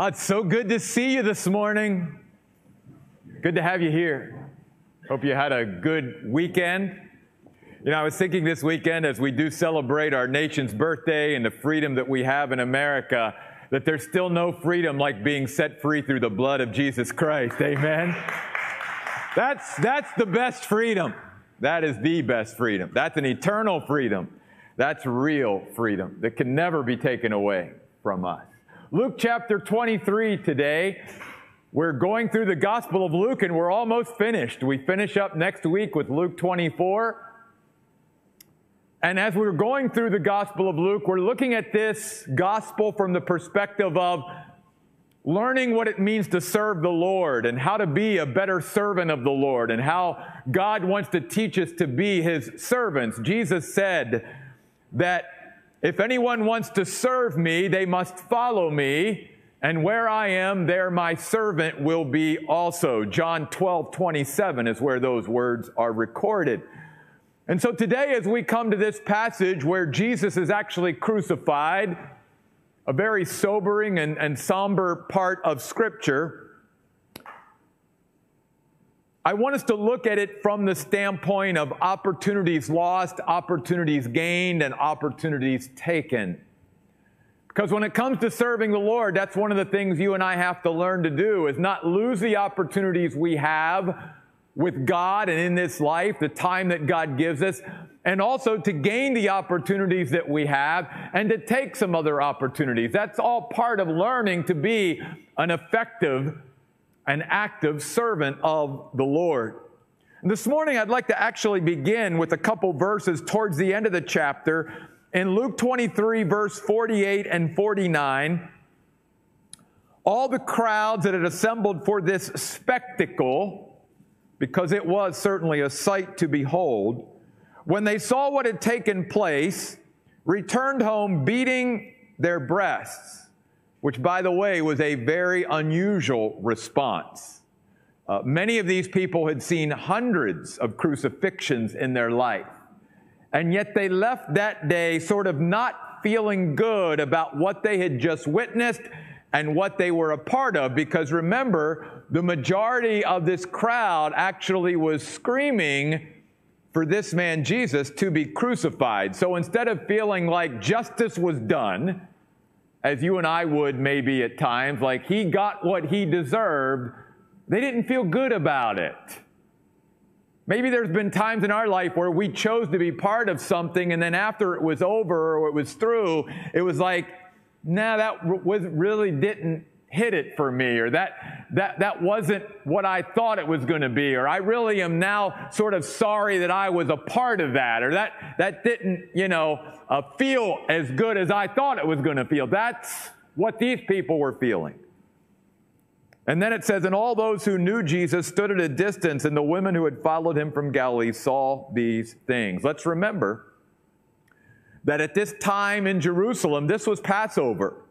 Oh, it's so good to see you this morning. Good to have you here. Hope you had a good weekend. You know, I was thinking this weekend as we do celebrate our nation's birthday and the freedom that we have in America, that there's still no freedom like being set free through the blood of Jesus Christ. Amen. That's, that's the best freedom. That is the best freedom. That's an eternal freedom. That's real freedom that can never be taken away from us. Luke chapter 23 today. We're going through the Gospel of Luke and we're almost finished. We finish up next week with Luke 24. And as we're going through the Gospel of Luke, we're looking at this gospel from the perspective of learning what it means to serve the Lord and how to be a better servant of the Lord and how God wants to teach us to be his servants. Jesus said that if anyone wants to serve me, they must follow me, and where I am, there my servant will be also. John 12, 27 is where those words are recorded. And so today, as we come to this passage where Jesus is actually crucified, a very sobering and, and somber part of Scripture, I want us to look at it from the standpoint of opportunities lost, opportunities gained, and opportunities taken. Because when it comes to serving the Lord, that's one of the things you and I have to learn to do is not lose the opportunities we have with God and in this life, the time that God gives us, and also to gain the opportunities that we have and to take some other opportunities. That's all part of learning to be an effective an active servant of the Lord. And this morning, I'd like to actually begin with a couple verses towards the end of the chapter in Luke 23, verse 48 and 49. All the crowds that had assembled for this spectacle, because it was certainly a sight to behold, when they saw what had taken place, returned home beating their breasts which, by the way, was a very unusual response. Uh, many of these people had seen hundreds of crucifixions in their life, and yet they left that day sort of not feeling good about what they had just witnessed and what they were a part of, because remember, the majority of this crowd actually was screaming for this man Jesus to be crucified. So instead of feeling like justice was done, as you and I would maybe at times, like he got what he deserved, they didn't feel good about it. Maybe there's been times in our life where we chose to be part of something, and then after it was over or it was through, it was like, nah, that was really didn't hit it for me, or that, that, that wasn't what I thought it was going to be, or I really am now sort of sorry that I was a part of that, or that, that didn't, you know, uh, feel as good as I thought it was going to feel. That's what these people were feeling. And then it says, And all those who knew Jesus stood at a distance, and the women who had followed him from Galilee saw these things. Let's remember that at this time in Jerusalem, this was Passover.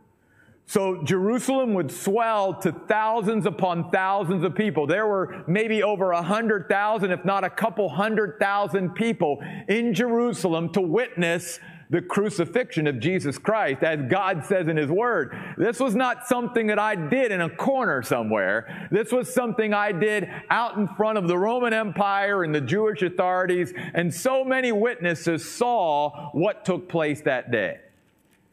So Jerusalem would swell to thousands upon thousands of people. There were maybe over a hundred thousand, if not a couple hundred thousand people in Jerusalem to witness the crucifixion of Jesus Christ, as God says in His Word. This was not something that I did in a corner somewhere. This was something I did out in front of the Roman Empire and the Jewish authorities, and so many witnesses saw what took place that day.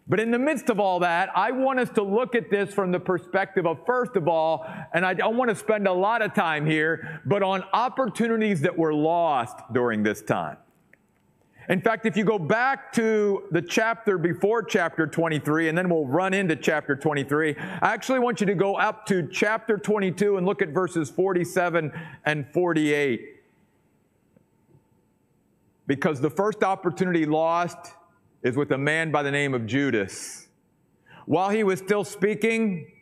But in the midst of all that, I want us to look at this from the perspective of, first of all, and I don't want to spend a lot of time here, but on opportunities that were lost during this time. In fact, if you go back to the chapter before chapter 23, and then we'll run into chapter 23, I actually want you to go up to chapter 22 and look at verses 47 and 48. Because the first opportunity lost is with a man by the name of Judas. While he was still speaking,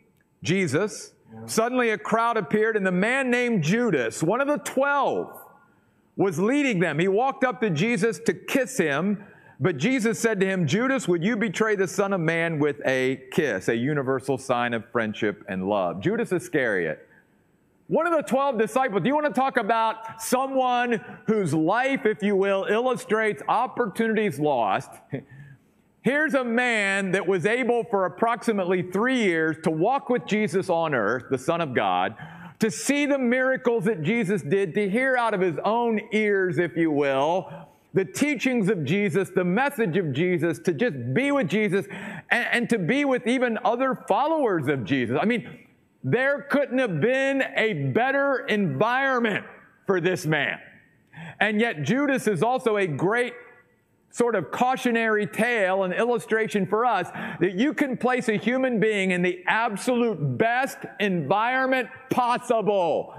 Jesus, suddenly a crowd appeared, and the man named Judas, one of the twelve, was leading them. He walked up to Jesus to kiss him, but Jesus said to him, Judas, would you betray the Son of Man with a kiss, a universal sign of friendship and love? Judas Iscariot. One of the 12 disciples, do you want to talk about someone whose life, if you will, illustrates opportunities lost? Here's a man that was able for approximately three years to walk with Jesus on earth, the Son of God, to see the miracles that Jesus did, to hear out of his own ears, if you will, the teachings of Jesus, the message of Jesus, to just be with Jesus and, and, to be with even other followers of Jesus. I mean, there couldn't have been a better environment for this man. And yet, Judas is also a great sort of cautionary tale, an illustration for us that you can place a human being in the absolute best environment possible.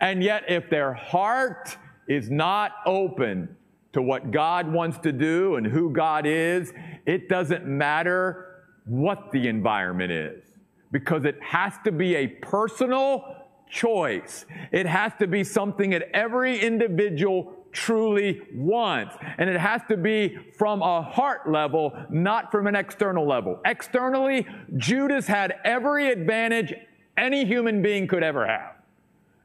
And yet, if their heart is not open to what God wants to do and who God is, it doesn't matter what the environment is because it has to be a personal choice. It has to be something that every individual truly wants. And it has to be from a heart level, not from an external level. Externally, Judas had every advantage any human being could ever have.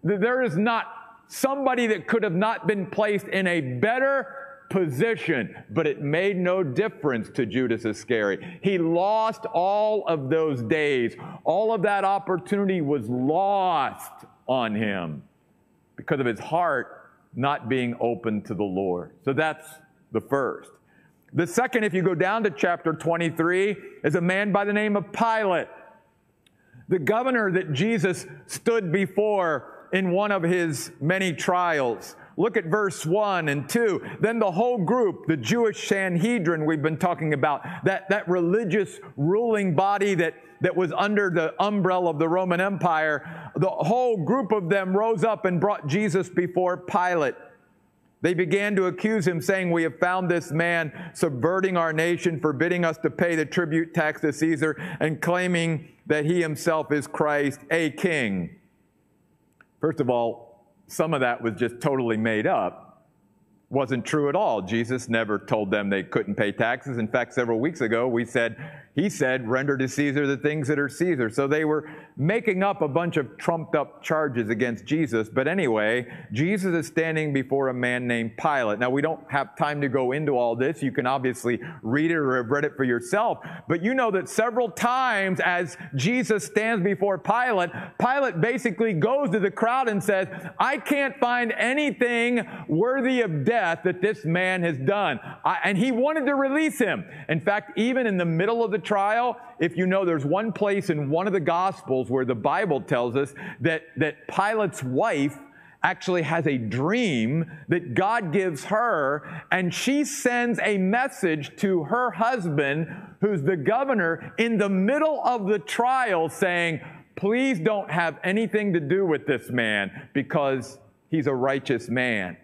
There is not somebody that could have not been placed in a better position, but it made no difference to Judas Iscariot. He lost all of those days. All of that opportunity was lost on him because of his heart not being open to the Lord. So that's the first. The second, if you go down to chapter 23, is a man by the name of Pilate. The governor that Jesus stood before in one of his many trials. Look at verse 1 and 2. Then the whole group, the Jewish Sanhedrin we've been talking about, that, that religious ruling body that, that was under the umbrella of the Roman Empire, the whole group of them rose up and brought Jesus before Pilate. They began to accuse him, saying, We have found this man subverting our nation, forbidding us to pay the tribute tax to Caesar, and claiming that he himself is Christ, a king. First of all, some of that was just totally made up. Wasn't true at all. Jesus never told them they couldn't pay taxes. In fact, several weeks ago, we said he said, render to Caesar the things that are Caesar. So they were making up a bunch of trumped up charges against Jesus. But anyway, Jesus is standing before a man named Pilate. Now, we don't have time to go into all this. You can obviously read it or have read it for yourself. But you know that several times as Jesus stands before Pilate, Pilate basically goes to the crowd and says, I can't find anything worthy of death that this man has done. I, and he wanted to release him. In fact, even in the middle of the trial, if you know there's one place in one of the Gospels where the Bible tells us that, that Pilate's wife actually has a dream that God gives her, and she sends a message to her husband, who's the governor, in the middle of the trial saying, Please don't have anything to do with this man because he's a righteous man.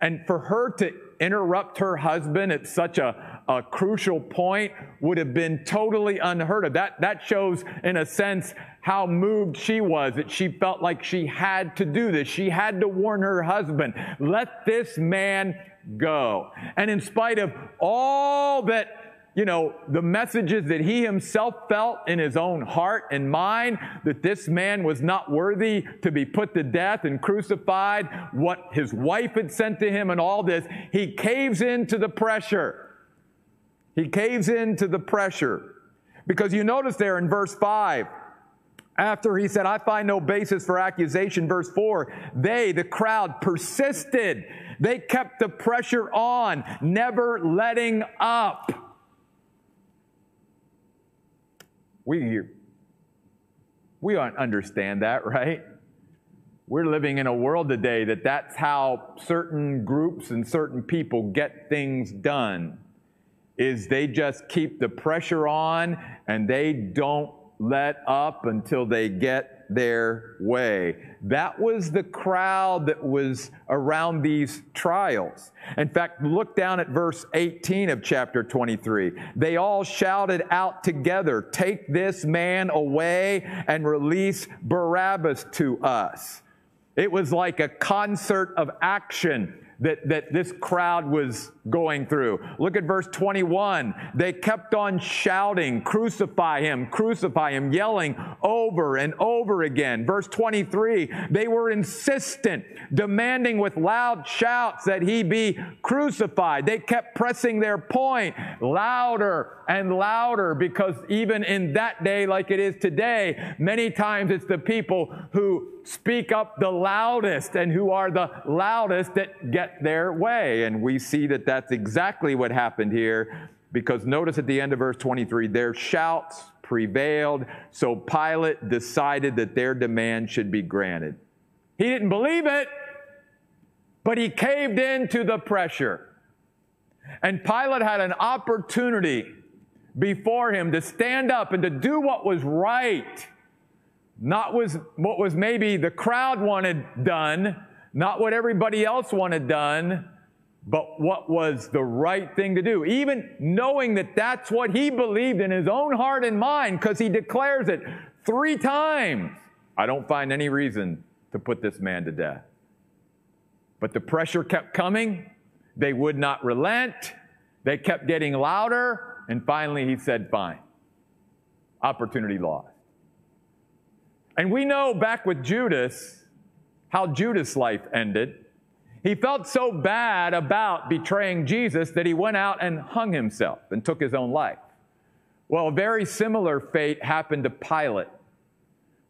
And for her to interrupt her husband at such a a crucial point would have been totally unheard of. That, that shows, in a sense, how moved she was, that she felt like she had to do this. She had to warn her husband, let this man go. And in spite of all that you know, the messages that he himself felt in his own heart and mind that this man was not worthy to be put to death and crucified, what his wife had sent to him and all this, he caves into the pressure. He caves in to the pressure. Because you notice there in verse 5, after he said, I find no basis for accusation, verse 4, they, the crowd, persisted. They kept the pressure on, never letting up. We, we understand that, right? We're living in a world today that that's how certain groups and certain people get things done is they just keep the pressure on and they don't let up until they get their way. That was the crowd that was around these trials. In fact, look down at verse 18 of chapter 23. They all shouted out together, Take this man away and release Barabbas to us. It was like a concert of action that, that this crowd was going through. Look at verse 21. They kept on shouting, Crucify him, crucify him, yelling over and over again. Verse 23, they were insistent, demanding with loud shouts that he be crucified. They kept pressing their point louder and louder because even in that day, like it is today, many times it's the people who speak up the loudest and who are the loudest that get their way. And we see that that's exactly what happened here because notice at the end of verse 23 their shouts prevailed, so Pilate decided that their demand should be granted. He didn't believe it, but he caved in to the pressure. And Pilate had an opportunity before him to stand up and to do what was right, not was what was maybe the crowd wanted done, not what everybody else wanted done, but what was the right thing to do, even knowing that that's what he believed in his own heart and mind, because he declares it three times. I don't find any reason to put this man to death. But the pressure kept coming. They would not relent. They kept getting louder. And finally, he said, Fine. Opportunity lost. And we know back with Judas how Judas' life ended. He felt so bad about betraying Jesus that he went out and hung himself and took his own life. Well, a very similar fate happened to Pilate.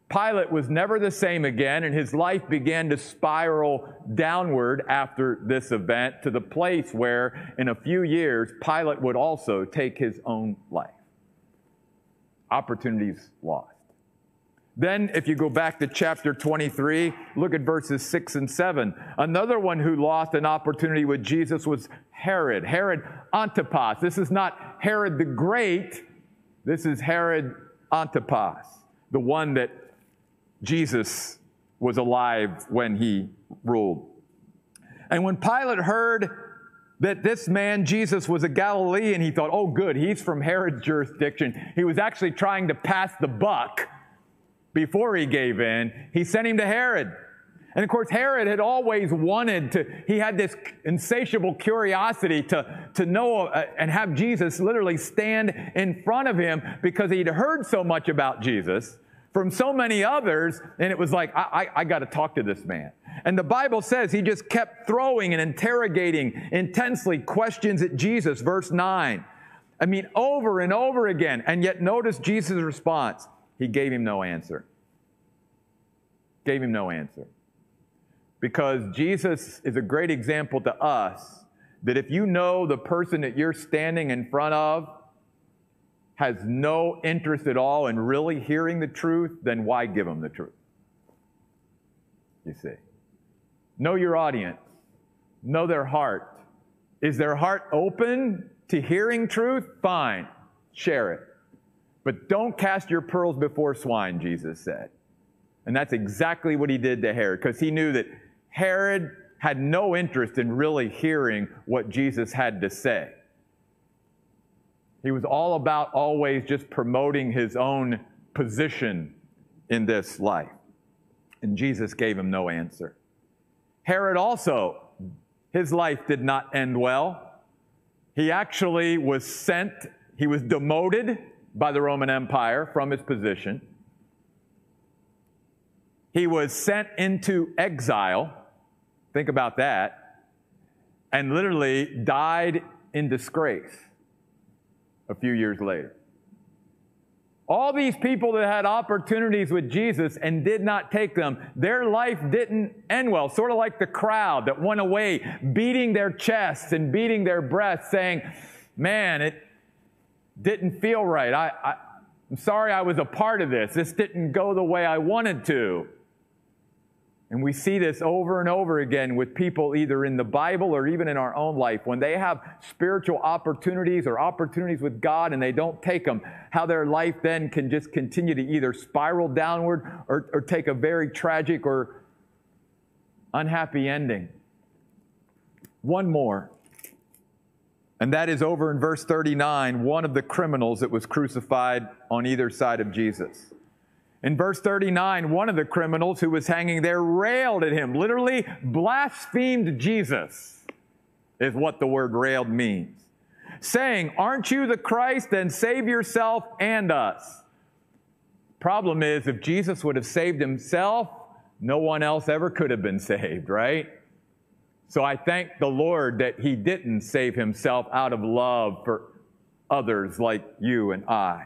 Pilate was never the same again, and his life began to spiral downward after this event to the place where, in a few years, Pilate would also take his own life. Opportunities lost. Then, if you go back to chapter 23, look at verses 6 and 7. Another one who lost an opportunity with Jesus was Herod, Herod Antipas. This is not Herod the Great, this is Herod Antipas, the one that Jesus was alive when he ruled. And when Pilate heard that this man, Jesus, was a Galilean, he thought, oh, good, he's from Herod's jurisdiction. He was actually trying to pass the buck before he gave in, he sent him to Herod. And of course, Herod had always wanted to, he had this insatiable curiosity to, to know uh, and have Jesus literally stand in front of him because he'd heard so much about Jesus from so many others. And it was like, I, I, I got to talk to this man. And the Bible says he just kept throwing and interrogating intensely questions at Jesus, verse 9. I mean, over and over again. And yet, notice Jesus' response. He gave him no answer. Gave him no answer. Because Jesus is a great example to us that if you know the person that you're standing in front of has no interest at all in really hearing the truth, then why give them the truth? You see. Know your audience, know their heart. Is their heart open to hearing truth? Fine, share it. But don't cast your pearls before swine, Jesus said. And that's exactly what he did to Herod, because he knew that Herod had no interest in really hearing what Jesus had to say. He was all about always just promoting his own position in this life. And Jesus gave him no answer. Herod also, his life did not end well. He actually was sent, he was demoted by the Roman Empire from his position. He was sent into exile. Think about that. And literally died in disgrace a few years later. All these people that had opportunities with Jesus and did not take them, their life didn't end well. Sort of like the crowd that went away beating their chests and beating their breasts, saying, Man, it, didn't feel right. I, I, I'm sorry I was a part of this. This didn't go the way I wanted to. And we see this over and over again with people either in the Bible or even in our own life. When they have spiritual opportunities or opportunities with God and they don't take them, how their life then can just continue to either spiral downward or, or take a very tragic or unhappy ending. One more. And that is over in verse 39, one of the criminals that was crucified on either side of Jesus. In verse 39, one of the criminals who was hanging there railed at him, literally blasphemed Jesus, is what the word railed means, saying, Aren't you the Christ? Then save yourself and us. Problem is, if Jesus would have saved himself, no one else ever could have been saved, right? So I thank the Lord that he didn't save himself out of love for others like you and I.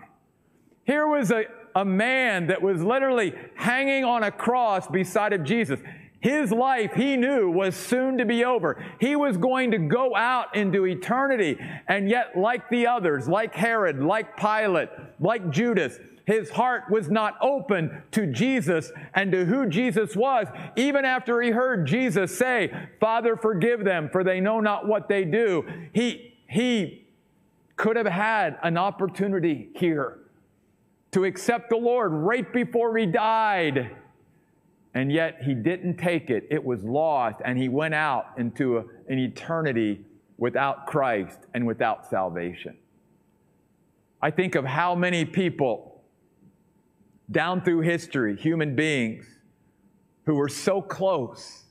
Here was a, a man that was literally hanging on a cross beside of Jesus. His life, he knew, was soon to be over. He was going to go out into eternity. And yet, like the others, like Herod, like Pilate, like Judas, his heart was not open to Jesus and to who Jesus was, even after he heard Jesus say, Father, forgive them, for they know not what they do. He, he could have had an opportunity here to accept the Lord right before he died and yet he didn't take it. It was lost, and he went out into a, an eternity without Christ and without salvation. I think of how many people down through history, human beings, who were so close.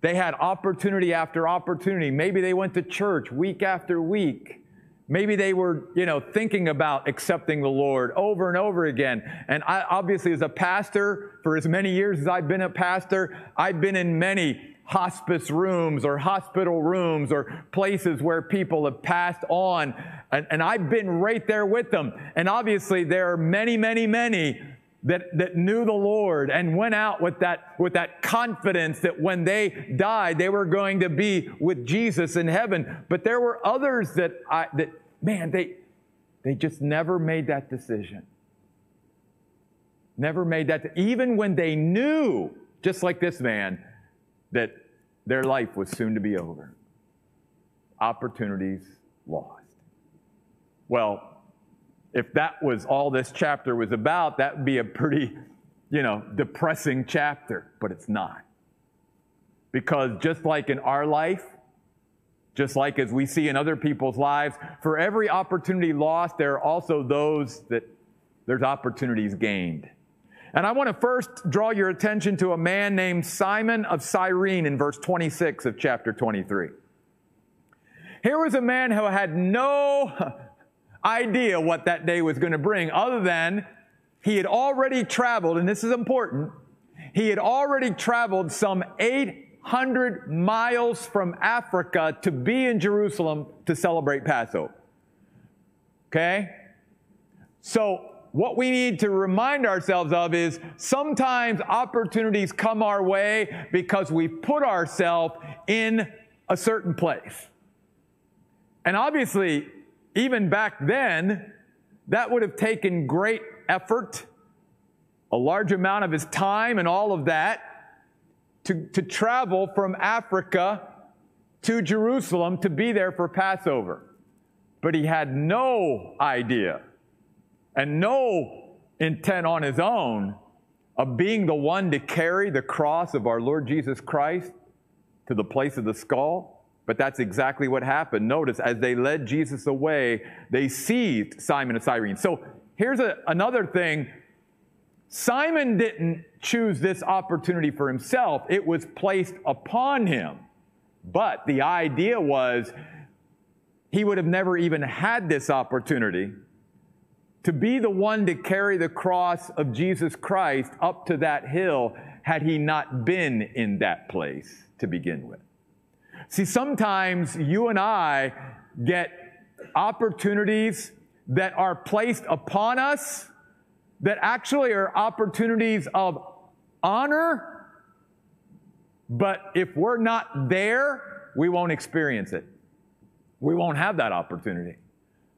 They had opportunity after opportunity. Maybe they went to church week after week. Maybe they were, you know, thinking about accepting the Lord over and over again. And I, obviously, as a pastor, for as many years as I've been a pastor, I've been in many hospice rooms or hospital rooms or places where people have passed on. And, and I've been right there with them. And obviously, there are many, many, many that, that knew the Lord and went out with that, with that confidence that when they died, they were going to be with Jesus in heaven. But there were others that, I, that man, they, they just never made that decision. Never made that, even when they knew, just like this man, that their life was soon to be over. Opportunities lost. Well, if that was all this chapter was about, that would be a pretty, you know, depressing chapter, but it's not. Because just like in our life, just like as we see in other people's lives, for every opportunity lost, there are also those that there's opportunities gained. And I want to first draw your attention to a man named Simon of Cyrene in verse 26 of chapter 23. Here was a man who had no idea what that day was going to bring, other than he had already traveled, and this is important, he had already traveled some 800 miles from Africa to be in Jerusalem to celebrate Passover. Okay? So, what we need to remind ourselves of is sometimes opportunities come our way because we put ourselves in a certain place. And obviously, even back then, that would have taken great effort, a large amount of his time, and all of that to, to travel from Africa to Jerusalem to be there for Passover. But he had no idea and no intent on his own of being the one to carry the cross of our Lord Jesus Christ to the place of the skull. But that's exactly what happened. Notice, as they led Jesus away, they seized Simon of Cyrene. So here's a, another thing Simon didn't choose this opportunity for himself, it was placed upon him. But the idea was he would have never even had this opportunity to be the one to carry the cross of Jesus Christ up to that hill had he not been in that place to begin with. See, sometimes you and I get opportunities that are placed upon us that actually are opportunities of honor, but if we're not there, we won't experience it. We won't have that opportunity.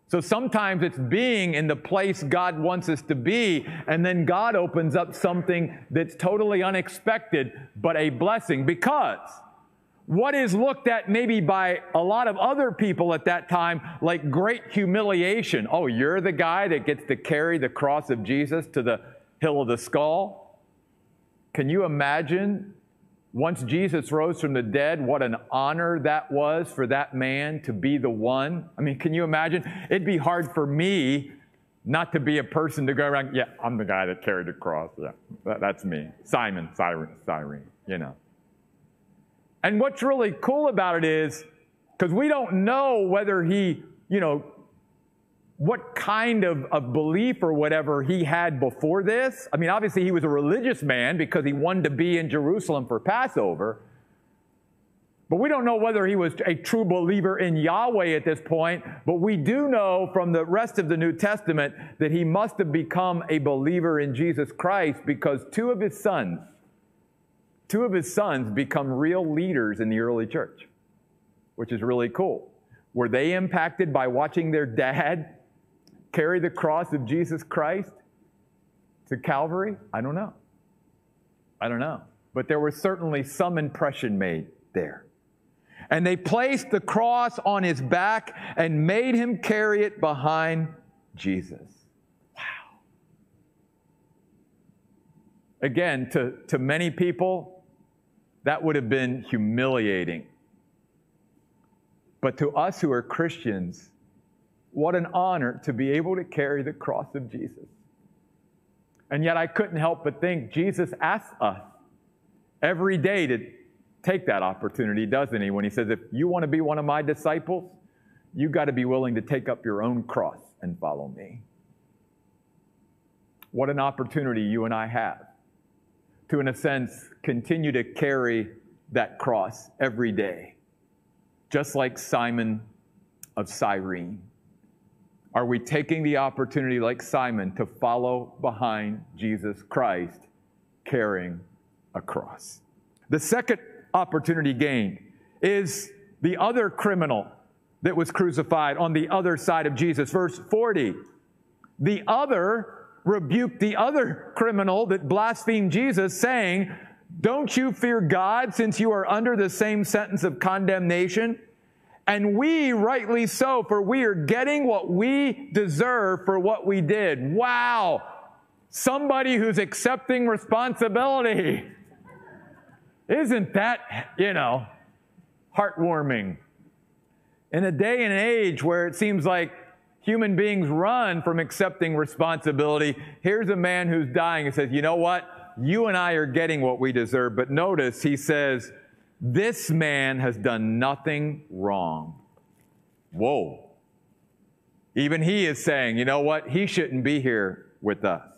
So sometimes it's being in the place God wants us to be, and then God opens up something that's totally unexpected, but a blessing because what is looked at maybe by a lot of other people at that time like great humiliation. Oh, you're the guy that gets to carry the cross of Jesus to the hill of the skull? Can you imagine once Jesus rose from the dead, what an honor that was for that man to be the one? I mean, can you imagine? It'd be hard for me not to be a person to go around, yeah, I'm the guy that carried the cross. Yeah, that, that's me. Simon, Cyrene, Cyrene, you know. And what's really cool about it is, because we don't know whether he, you know, what kind of, of belief or whatever he had before this. I mean, obviously, he was a religious man because he wanted to be in Jerusalem for Passover. But we don't know whether he was a true believer in Yahweh at this point. But we do know from the rest of the New Testament that he must have become a believer in Jesus Christ because two of his sons, two of his sons become real leaders in the early church, which is really cool. Were they impacted by watching their dad carry the cross of Jesus Christ to Calvary? I don't know. I don't know. But there was certainly some impression made there. And they placed the cross on his back and made him carry it behind Jesus. Wow. Again, to, to many people, that would have been humiliating. But to us who are Christians, what an honor to be able to carry the cross of Jesus. And yet I couldn't help but think Jesus asks us every day to take that opportunity, doesn't he? When he says, if you want to be one of my disciples, you got to be willing to take up your own cross and follow me. What an opportunity you and I have to, in a sense, continue to carry that cross every day, just like Simon of Cyrene. Are we taking the opportunity, like Simon, to follow behind Jesus Christ carrying a cross? The second opportunity gained is the other criminal that was crucified on the other side of Jesus. Verse 40. The other rebuked the other criminal that blasphemed Jesus, saying, Don't you fear God since you are under the same sentence of condemnation? And we, rightly so, for we are getting what we deserve for what we did. Wow! Somebody who's accepting responsibility. Isn't that, you know, heartwarming? In a day and age where it seems like human beings run from accepting responsibility, here's a man who's dying and says, You know what? You and I are getting what we deserve. But notice he says, This man has done nothing wrong. Whoa. Even he is saying, You know what? He shouldn't be here with us.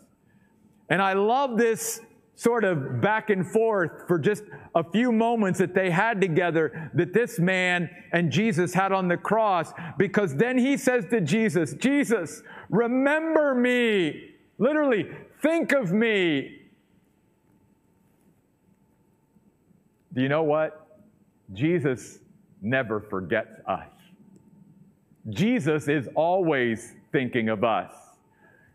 And I love this sort of back and forth for just a few moments that they had together that this man and Jesus had on the cross because then he says to Jesus, Jesus, remember me. Literally, think of me. Do you know what? Jesus never forgets us. Jesus is always thinking of us.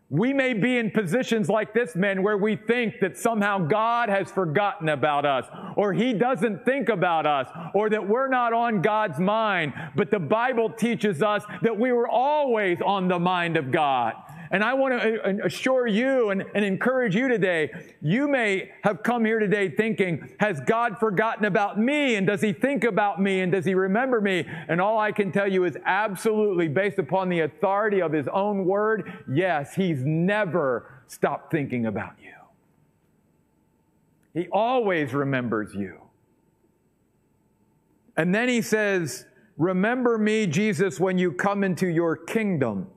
We may be in positions like this man where we think that somehow God has forgotten about us or he doesn't think about us or that we're not on God's mind. But the Bible teaches us that we were always on the mind of God. And I want to uh, assure you and, and, encourage you today, you may have come here today thinking, has God forgotten about me? And does he think about me? And does he remember me? And all I can tell you is absolutely based upon the authority of his own word, yes, he's never stopped thinking about you. He always remembers you. And then he says, Remember me, Jesus, when you come into your kingdom.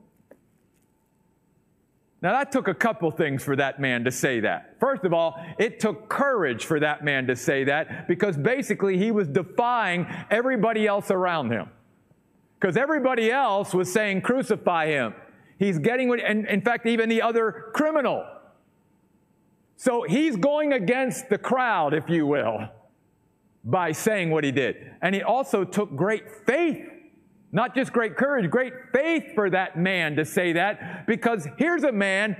Now, that took a couple things for that man to say that. First of all, it took courage for that man to say that because basically he was defying everybody else around him. Because everybody else was saying, crucify him. He's getting, what, and in fact, even the other criminal. So he's going against the crowd, if you will, by saying what he did. And he also took great faith not just great courage, great faith for that man to say that, because here's a man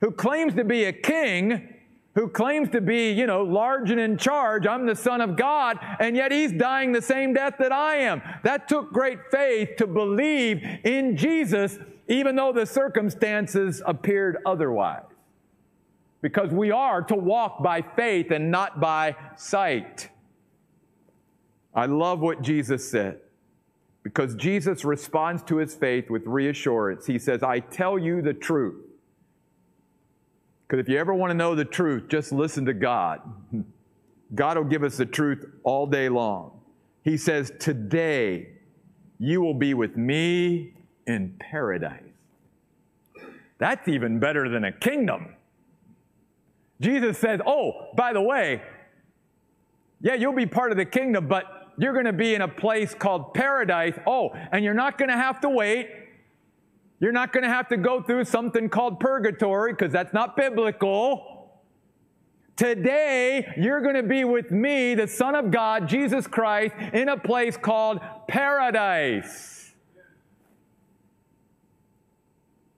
who claims to be a king, who claims to be, you know, large and in charge. I'm the son of God, and yet he's dying the same death that I am. That took great faith to believe in Jesus, even though the circumstances appeared otherwise. Because we are to walk by faith and not by sight. I love what Jesus said. Because Jesus responds to his faith with reassurance. He says, I tell you the truth. Because if you ever want to know the truth, just listen to God. God will give us the truth all day long. He says, Today you will be with me in paradise. That's even better than a kingdom. Jesus says, Oh, by the way, yeah, you'll be part of the kingdom, but you're going to be in a place called paradise. Oh, and you're not going to have to wait. You're not going to have to go through something called purgatory because that's not biblical. Today, you're going to be with me, the Son of God, Jesus Christ, in a place called paradise.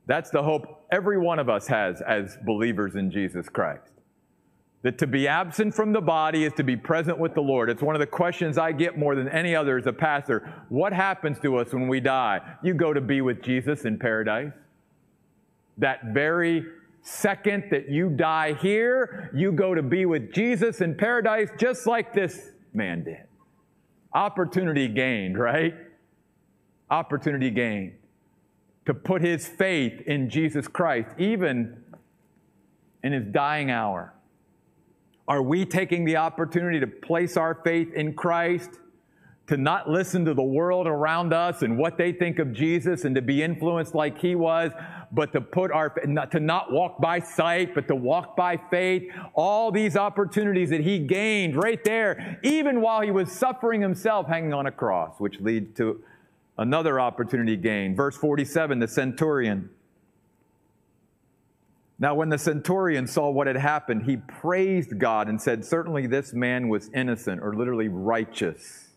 That's the hope every one of us has as believers in Jesus Christ that to be absent from the body is to be present with the Lord. It's one of the questions I get more than any other as a pastor. What happens to us when we die? You go to be with Jesus in paradise. That very second that you die here, you go to be with Jesus in paradise, just like this man did. Opportunity gained, right? Opportunity gained to put his faith in Jesus Christ, even in his dying hour. Are we taking the opportunity to place our faith in Christ? To not listen to the world around us and what they think of Jesus and to be influenced like he was, but to put our, to not walk by sight, but to walk by faith. All these opportunities that he gained right there, even while he was suffering himself hanging on a cross, which leads to another opportunity gained. Verse 47, the centurion. Now, when the centurion saw what had happened, he praised God and said, Certainly this man was innocent, or literally righteous.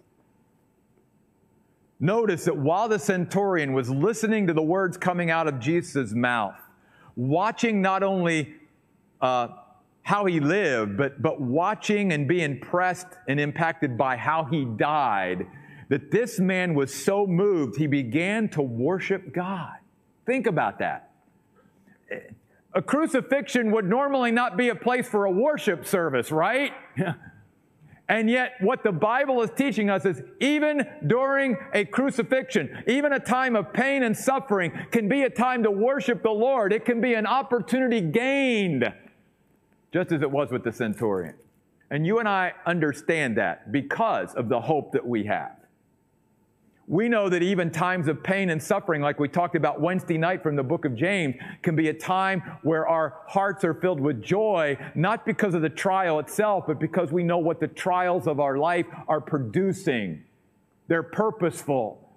Notice that while the centurion was listening to the words coming out of Jesus' mouth, watching not only uh, how he lived, but, but watching and being impressed and impacted by how he died, that this man was so moved, he began to worship God. Think about that a crucifixion would normally not be a place for a worship service, right? and yet, what the Bible is teaching us is even during a crucifixion, even a time of pain and suffering, can be a time to worship the Lord. It can be an opportunity gained, just as it was with the centurion. And you and I understand that because of the hope that we have. We know that even times of pain and suffering, like we talked about Wednesday night from the book of James, can be a time where our hearts are filled with joy, not because of the trial itself, but because we know what the trials of our life are producing. They're purposeful.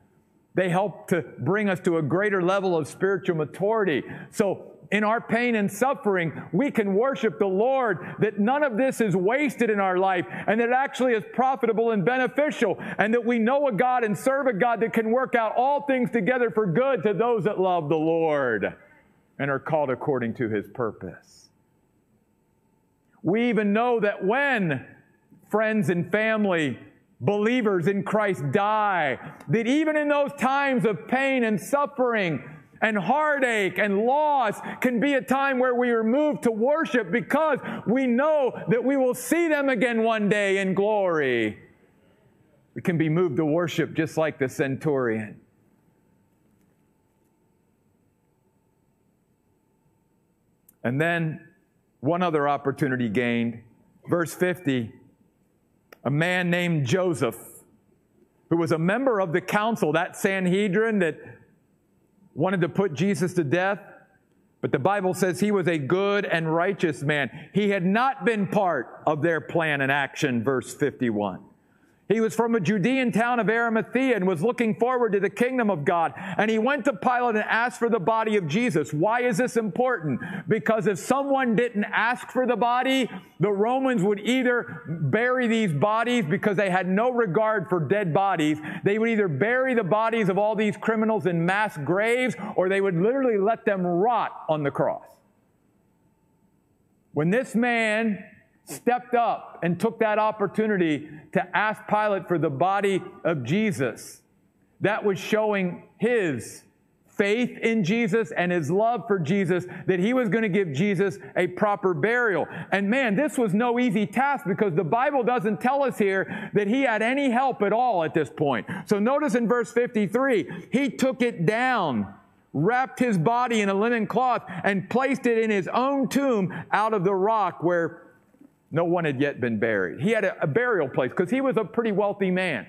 They help to bring us to a greater level of spiritual maturity. So in our pain and suffering, we can worship the Lord, that none of this is wasted in our life, and that it actually is profitable and beneficial, and that we know a God and serve a God that can work out all things together for good to those that love the Lord and are called according to his purpose. We even know that when friends and family, believers in Christ die, that even in those times of pain and suffering, and heartache and loss can be a time where we are moved to worship because we know that we will see them again one day in glory. We can be moved to worship just like the centurion. And then one other opportunity gained. Verse 50 a man named Joseph, who was a member of the council, that Sanhedrin that wanted to put Jesus to death, but the Bible says he was a good and righteous man. He had not been part of their plan and action, verse 51. He was from a Judean town of Arimathea and was looking forward to the kingdom of God. And he went to Pilate and asked for the body of Jesus. Why is this important? Because if someone didn't ask for the body, the Romans would either bury these bodies because they had no regard for dead bodies. They would either bury the bodies of all these criminals in mass graves or they would literally let them rot on the cross. When this man stepped up and took that opportunity to ask Pilate for the body of Jesus. That was showing his faith in Jesus and his love for Jesus that he was going to give Jesus a proper burial. And man, this was no easy task because the Bible doesn't tell us here that he had any help at all at this point. So notice in verse 53, he took it down wrapped his body in a linen cloth, and placed it in his own tomb out of the rock where no one had yet been buried. He had a, a burial place because he was a pretty wealthy man.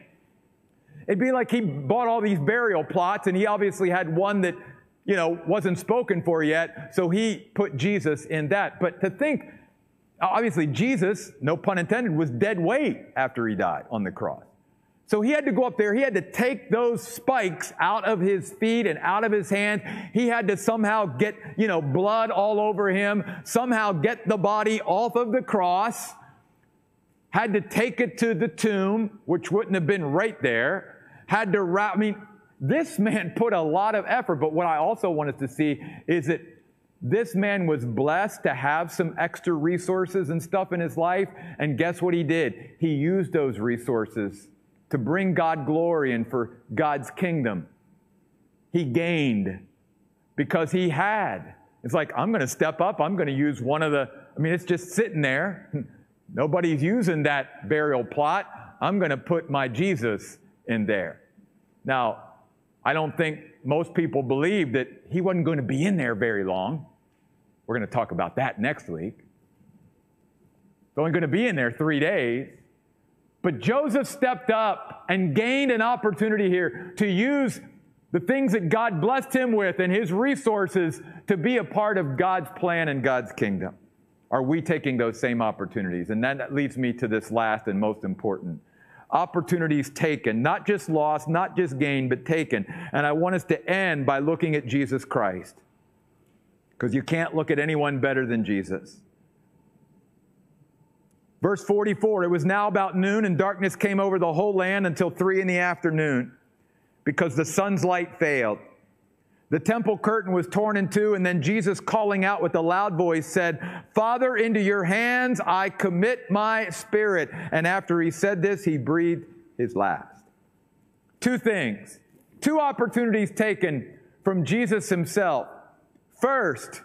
It'd be like he bought all these burial plots, and he obviously had one that you know, wasn't spoken for yet, so he put Jesus in that. But to think, obviously, Jesus, no pun intended, was dead weight after he died on the cross. So he had to go up there. He had to take those spikes out of his feet and out of his hands. He had to somehow get, you know, blood all over him, somehow get the body off of the cross, had to take it to the tomb, which wouldn't have been right there, had to wrap, I mean, this man put a lot of effort. But what I also wanted to see is that this man was blessed to have some extra resources and stuff in his life. And guess what he did? He used those resources to bring God glory and for God's kingdom. He gained because he had. It's like, I'm going to step up. I'm going to use one of the, I mean, it's just sitting there. Nobody's using that burial plot. I'm going to put my Jesus in there. Now, I don't think most people believe that he wasn't going to be in there very long. We're going to talk about that next week. He's only going to be in there three days. But Joseph stepped up and gained an opportunity here to use the things that God blessed him with and his resources to be a part of God's plan and God's kingdom. Are we taking those same opportunities? And that leads me to this last and most important opportunities taken, not just lost, not just gained, but taken. And I want us to end by looking at Jesus Christ. Because you can't look at anyone better than Jesus. Verse 44 It was now about noon, and darkness came over the whole land until three in the afternoon, because the sun's light failed. The temple curtain was torn in two, and then Jesus, calling out with a loud voice, said, Father, into your hands I commit my spirit. And after he said this, he breathed his last. Two things, two opportunities taken from Jesus himself. First,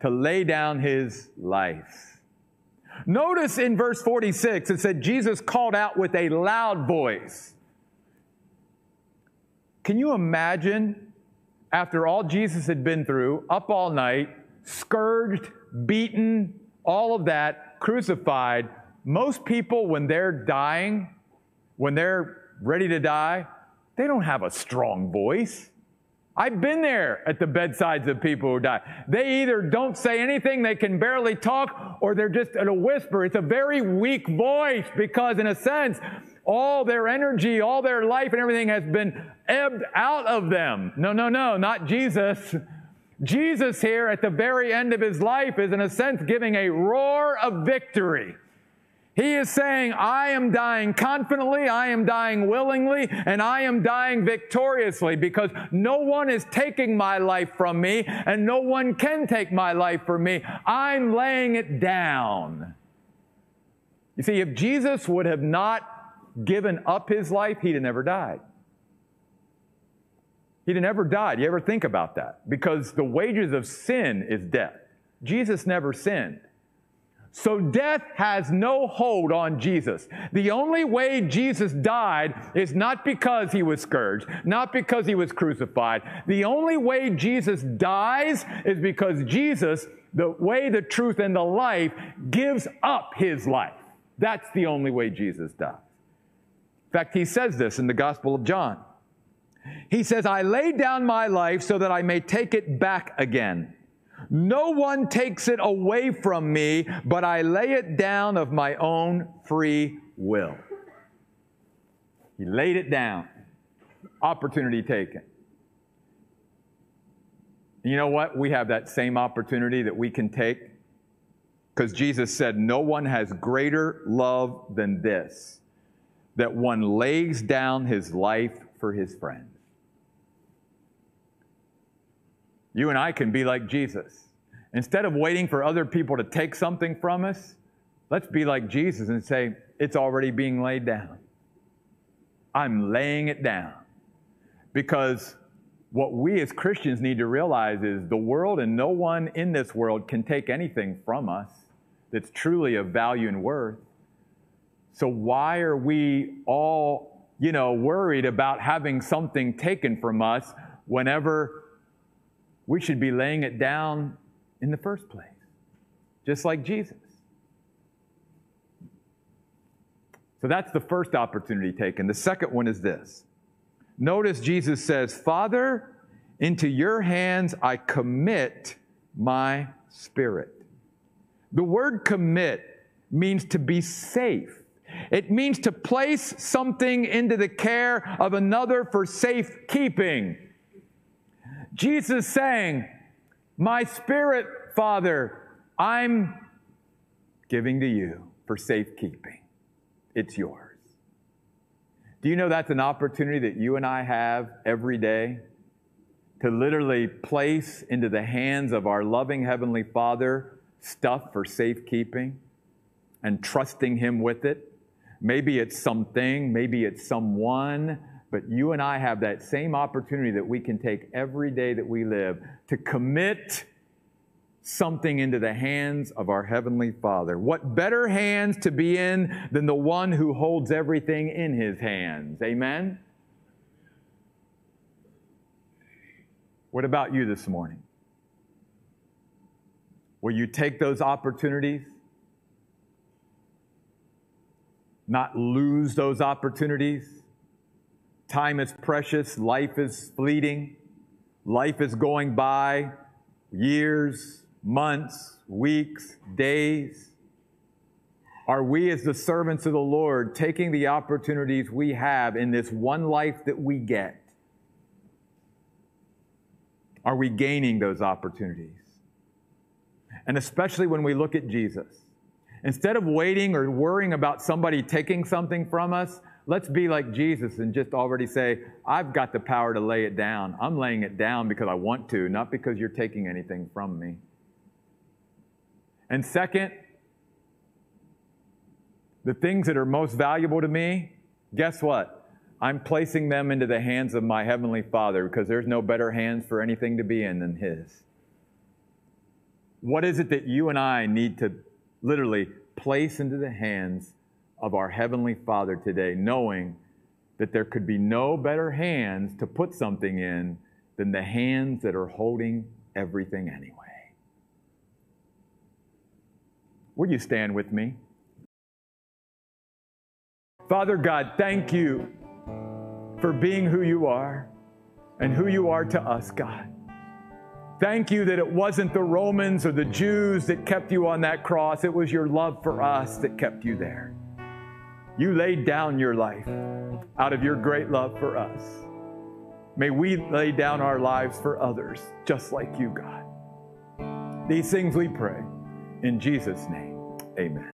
to lay down his life. Notice in verse 46, it said Jesus called out with a loud voice. Can you imagine after all Jesus had been through, up all night, scourged, beaten, all of that, crucified, most people, when they're dying, when they're ready to die, they don't have a strong voice. I've been there at the bedsides of people who die. They either don't say anything, they can barely talk, or they're just at a whisper. It's a very weak voice because, in a sense, all their energy, all their life and everything has been ebbed out of them. No, no, no, not Jesus. Jesus here at the very end of his life is in a sense giving a roar of victory. He is saying, I am dying confidently, I am dying willingly, and I am dying victoriously because no one is taking my life from me and no one can take my life from me. I'm laying it down. You see, if Jesus would have not given up his life, he'd have never died. He'd have never died. You ever think about that? Because the wages of sin is death. Jesus never sinned. So death has no hold on Jesus. The only way Jesus died is not because he was scourged, not because he was crucified. The only way Jesus dies is because Jesus, the way, the truth, and the life, gives up his life. That's the only way Jesus dies. In fact, he says this in the Gospel of John. He says, I laid down my life so that I may take it back again. No one takes it away from me, but I lay it down of my own free will. He laid it down. Opportunity taken. You know what? We have that same opportunity that we can take because Jesus said, No one has greater love than this that one lays down his life for his friends. You and I can be like Jesus. Instead of waiting for other people to take something from us, let's be like Jesus and say, It's already being laid down. I'm laying it down. Because what we as Christians need to realize is the world and no one in this world can take anything from us that's truly of value and worth. So why are we all, you know, worried about having something taken from us whenever we should be laying it down in the first place? Just like Jesus. So that's the first opportunity taken. The second one is this. Notice Jesus says, Father, Into your hands I commit my spirit. The word commit means to be safe. It means to place something into the care of another for safekeeping. Jesus saying, My spirit, Father, I'm giving to you for safekeeping. It's yours. Do you know that's an opportunity that you and I have every day? To literally place into the hands of our loving Heavenly Father stuff for safekeeping and trusting Him with it. Maybe it's something, maybe it's someone, but you and I have that same opportunity that we can take every day that we live to commit something into the hands of our Heavenly Father. What better hands to be in than the one who holds everything in His hands? Amen? What about you this morning? Will you take those opportunities? Not lose those opportunities? Time is precious, life is fleeting, life is going by, years, months, weeks, days. Are we, as the servants of the Lord, taking the opportunities we have in this one life that we get? Are we gaining those opportunities? and especially when we look at Jesus. Instead of waiting or worrying about somebody taking something from us, let's be like Jesus and just already say, I've got the power to lay it down. I'm laying it down because I want to, not because you're taking anything from me. And second, the things that are most valuable to me, guess what? I'm placing them into the hands of my Heavenly Father because there's no better hands for anything to be in than His. What is it that you and I need to literally place into the hands of our Heavenly Father today, knowing that there could be no better hands to put something in than the hands that are holding everything anyway? Will you stand with me? Father God, thank you for being who you are and who you are to us, God. Thank you that it wasn't the Romans or the Jews that kept you on that cross. It was your love for us that kept you there. You laid down your life out of your great love for us. May we lay down our lives for others just like you, God. These things we pray in Jesus' name. Amen.